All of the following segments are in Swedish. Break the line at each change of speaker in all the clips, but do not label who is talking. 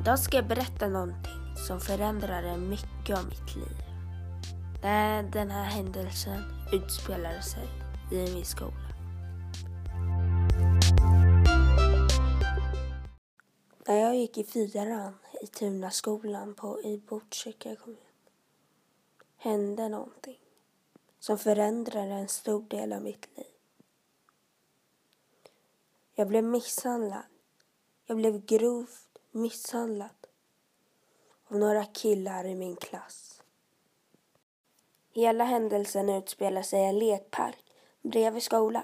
Idag ska jag berätta någonting som förändrade mycket av mitt liv. När den här händelsen utspelade sig i min skola. När jag gick i fyran i Tunaskolan på, i Botkyrka kommun hände någonting som förändrade en stor del av mitt liv. Jag blev misshandlad. Jag blev grovt misshandlad av några killar i min klass. Hela händelsen utspelar sig i en lekpark bredvid skolan.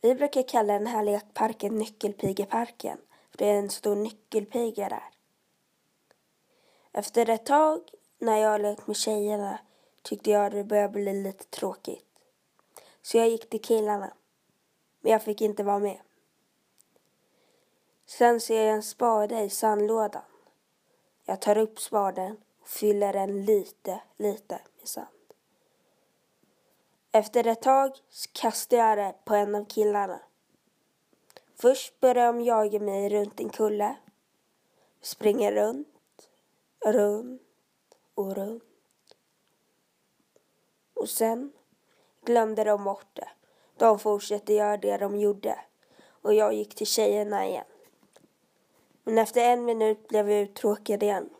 Vi brukar kalla den här lekparken Nyckelpigeparken för det är en stor nyckelpiga där. Efter ett tag när jag lekt med tjejerna tyckte jag det började bli lite tråkigt. Så jag gick till killarna. Men jag fick inte vara med. Sen ser jag en spade i sandlådan. Jag tar upp spaden och fyller den lite, lite med sand. Efter ett tag kastar jag det på en av killarna. Först börjar de jaga mig runt en kulle. Springer runt, runt och runt. Och sen glömde de bort det. De fortsatte göra det de gjorde och jag gick till tjejerna igen. Men efter en minut blev jag uttråkad igen.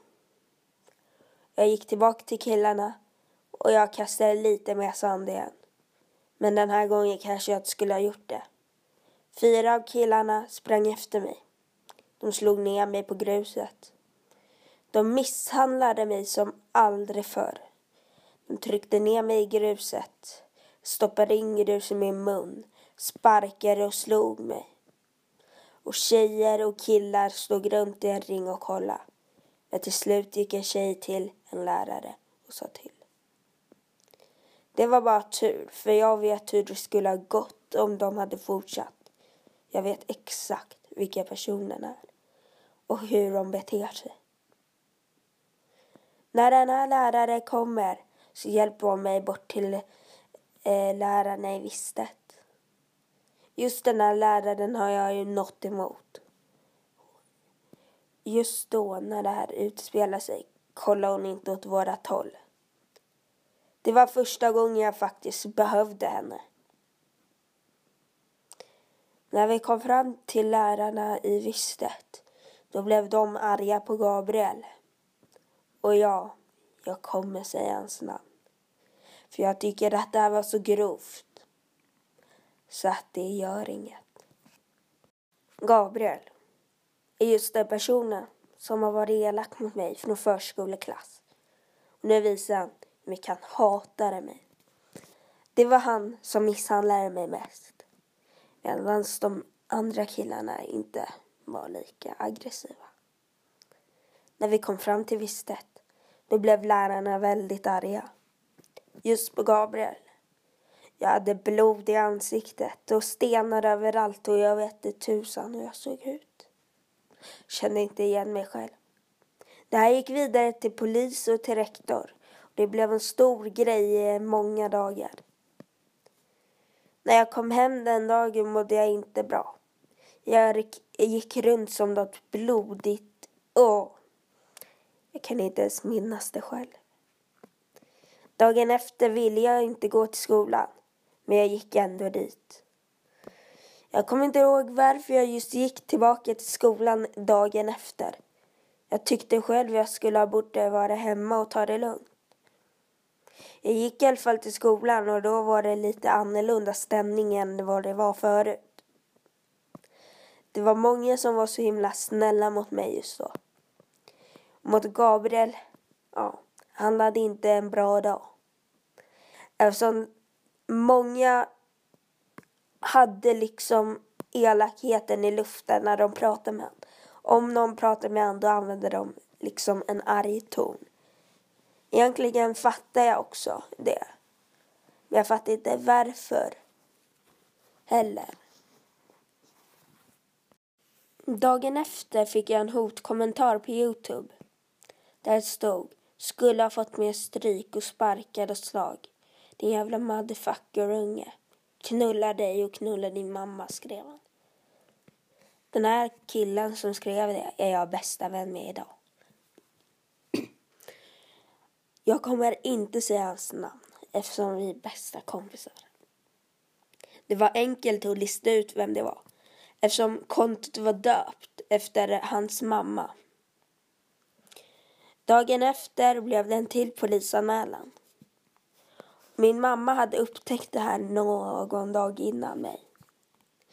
Jag gick tillbaka till killarna och jag kastade lite mer sand igen. Men den här gången kanske jag inte skulle ha gjort det. Fyra av killarna sprang efter mig. De slog ner mig på gruset. De misshandlade mig som aldrig förr. De tryckte ner mig i gruset, stoppade in grus i min mun, sparkade och slog mig och tjejer och killar stod runt i en ring och kollade. Men till slut gick en tjej till en lärare och sa till. Det var bara tur, för jag vet hur det skulle ha gått om de hade fortsatt. Jag vet exakt vilka personerna är och hur de beter sig. När den här läraren kommer så hjälper hon mig bort till eh, lärarna i Vistet. Just den här läraren har jag ju nått emot. Just då när det här utspelar sig kollar hon inte åt vårat håll. Det var första gången jag faktiskt behövde henne. När vi kom fram till lärarna i Vistet då blev de arga på Gabriel. Och ja, jag kommer säga hans namn. För jag tycker att det här var så grovt. Så att det gör inget. Gabriel är just den personen som har varit elak mot mig från förskoleklass. Och nu visar han hur mycket han hatade mig. Det var han som misshandlade mig mest. Medan de andra killarna inte var lika aggressiva. När vi kom fram till Vistet, då blev lärarna väldigt arga. Just på Gabriel. Jag hade blod i ansiktet och stenar överallt och jag vet inte tusan hur jag såg ut. Kände inte igen mig själv. Det här gick vidare till polis och till rektor. Det blev en stor grej i många dagar. När jag kom hem den dagen mådde jag inte bra. Jag gick runt som något blodigt. Åh! Jag kan inte ens minnas det själv. Dagen efter ville jag inte gå till skolan men jag gick ändå dit. Jag kommer inte ihåg varför jag just gick tillbaka till skolan dagen efter. Jag tyckte själv jag skulle ha borde vara hemma och ta det lugnt. Jag gick i alla fall till skolan och då var det lite annorlunda stämning än vad det var förut. Det var många som var så himla snälla mot mig just då. Mot Gabriel, ja, han hade inte en bra dag. Eftersom många hade liksom elakheten i luften när de pratade med honom. Om någon pratade med honom då använde de liksom en arg ton. Egentligen fattar jag också det. Men jag fattar inte varför heller. Dagen efter fick jag en hotkommentar på Youtube. Där det stod skulle ha fått mer stryk och sparkar och slag. Din jävla motherfucker-unge. Knulla dig och knulla din mamma, skrev han. Den här killen som skrev det är jag bästa vän med idag. Jag kommer inte säga hans namn eftersom vi är bästa kompisar. Det var enkelt att lista ut vem det var eftersom kontot var döpt efter hans mamma. Dagen efter blev det en till polisanmälan. Min mamma hade upptäckt det här någon dag innan mig.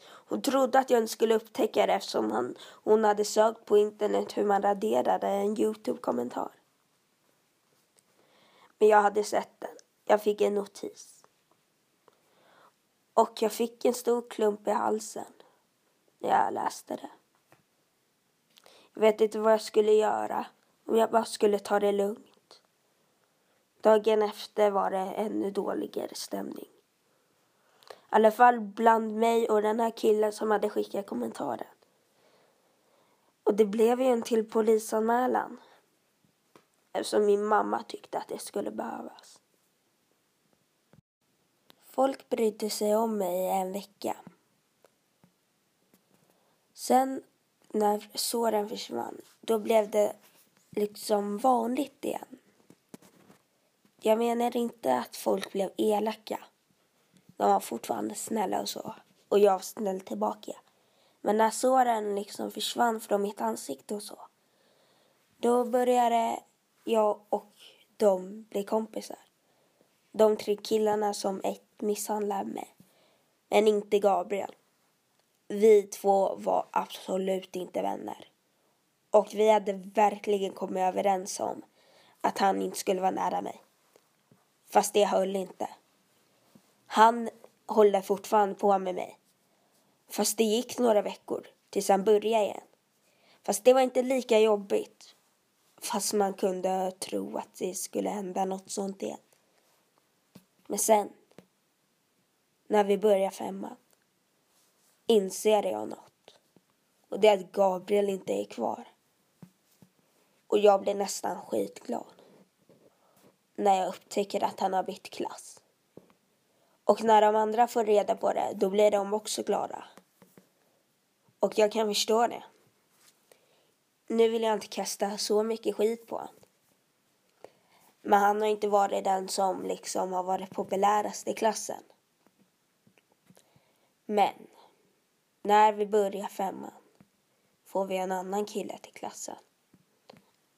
Hon trodde att jag inte skulle upptäcka det eftersom hon hade sökt på internet hur man raderade en Youtube-kommentar. Men jag hade sett den. Jag fick en notis. Och jag fick en stor klump i halsen när jag läste det. Jag vet inte vad jag skulle göra om jag bara skulle ta det lugnt. Dagen efter var det ännu dåligare stämning. I alla fall bland mig och den här killen som hade skickat kommentaren. Och det blev ju en till polisanmälan. Eftersom min mamma tyckte att det skulle behövas. Folk brydde sig om mig i en vecka. Sen när såren försvann, då blev det liksom vanligt igen. Jag menar inte att folk blev elaka. De var fortfarande snälla och så. Och jag var snäll tillbaka. Men när såren liksom försvann från mitt ansikte och så. Då började jag och de bli kompisar. De tre killarna som ett misshandlade mig. Men inte Gabriel. Vi två var absolut inte vänner. Och vi hade verkligen kommit överens om att han inte skulle vara nära mig. Fast det höll inte. Han håller fortfarande på med mig. Fast det gick några veckor tills han började igen. Fast det var inte lika jobbigt. Fast man kunde tro att det skulle hända något sånt igen. Men sen, när vi börjar femman, inser jag något. Och det är att Gabriel inte är kvar. Och jag blir nästan skitglad. När jag upptäcker att han har bytt klass. Och när de andra får reda på det, då blir de också glada. Och jag kan förstå det. Nu vill jag inte kasta så mycket skit på honom. Men han har inte varit den som liksom har varit populärast i klassen. Men när vi börjar femman får vi en annan kille till klassen.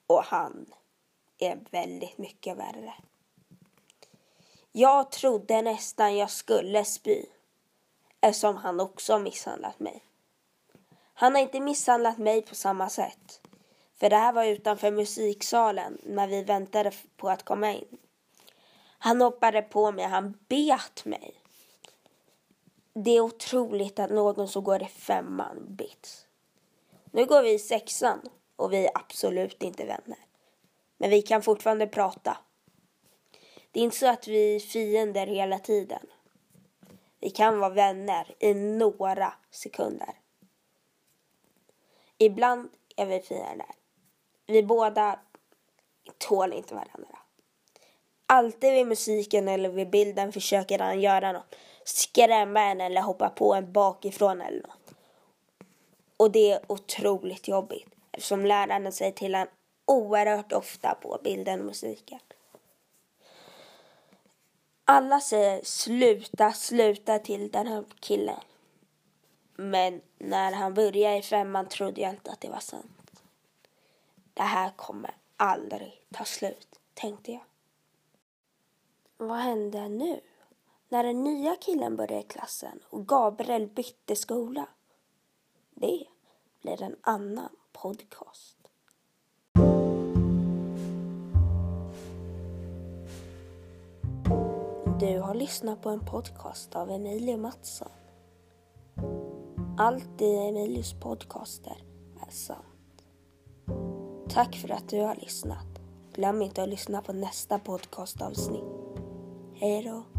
Och han är väldigt mycket värre. Jag trodde nästan jag skulle spy eftersom han också misshandlat mig. Han har inte misshandlat mig på samma sätt. För det här var utanför musiksalen när vi väntade på att komma in. Han hoppade på mig, han bet mig. Det är otroligt att någon som går i femman bits. Nu går vi i sexan och vi är absolut inte vänner. Men vi kan fortfarande prata. Det är inte så att vi är fiender hela tiden. Vi kan vara vänner i några sekunder. Ibland är vi fiender. Vi båda tål inte varandra. Alltid vid musiken eller vid bilden försöker han göra något. Skrämma en eller hoppa på en bakifrån eller något. Och det är otroligt jobbigt eftersom läraren säger till en oerhört ofta på bilden och musiken. Alla säger sluta, sluta till den här killen. Men när han började i femman trodde jag inte att det var sant. Det här kommer aldrig ta slut, tänkte jag. Vad hände nu? När den nya killen började i klassen och Gabriel bytte skola. Det blir en annan podcast. Du har lyssnat på en podcast av Emilie Mattsson. Allt i Emilius podcaster är sant. Tack för att du har lyssnat. Glöm inte att lyssna på nästa podcastavsnitt. Hej då.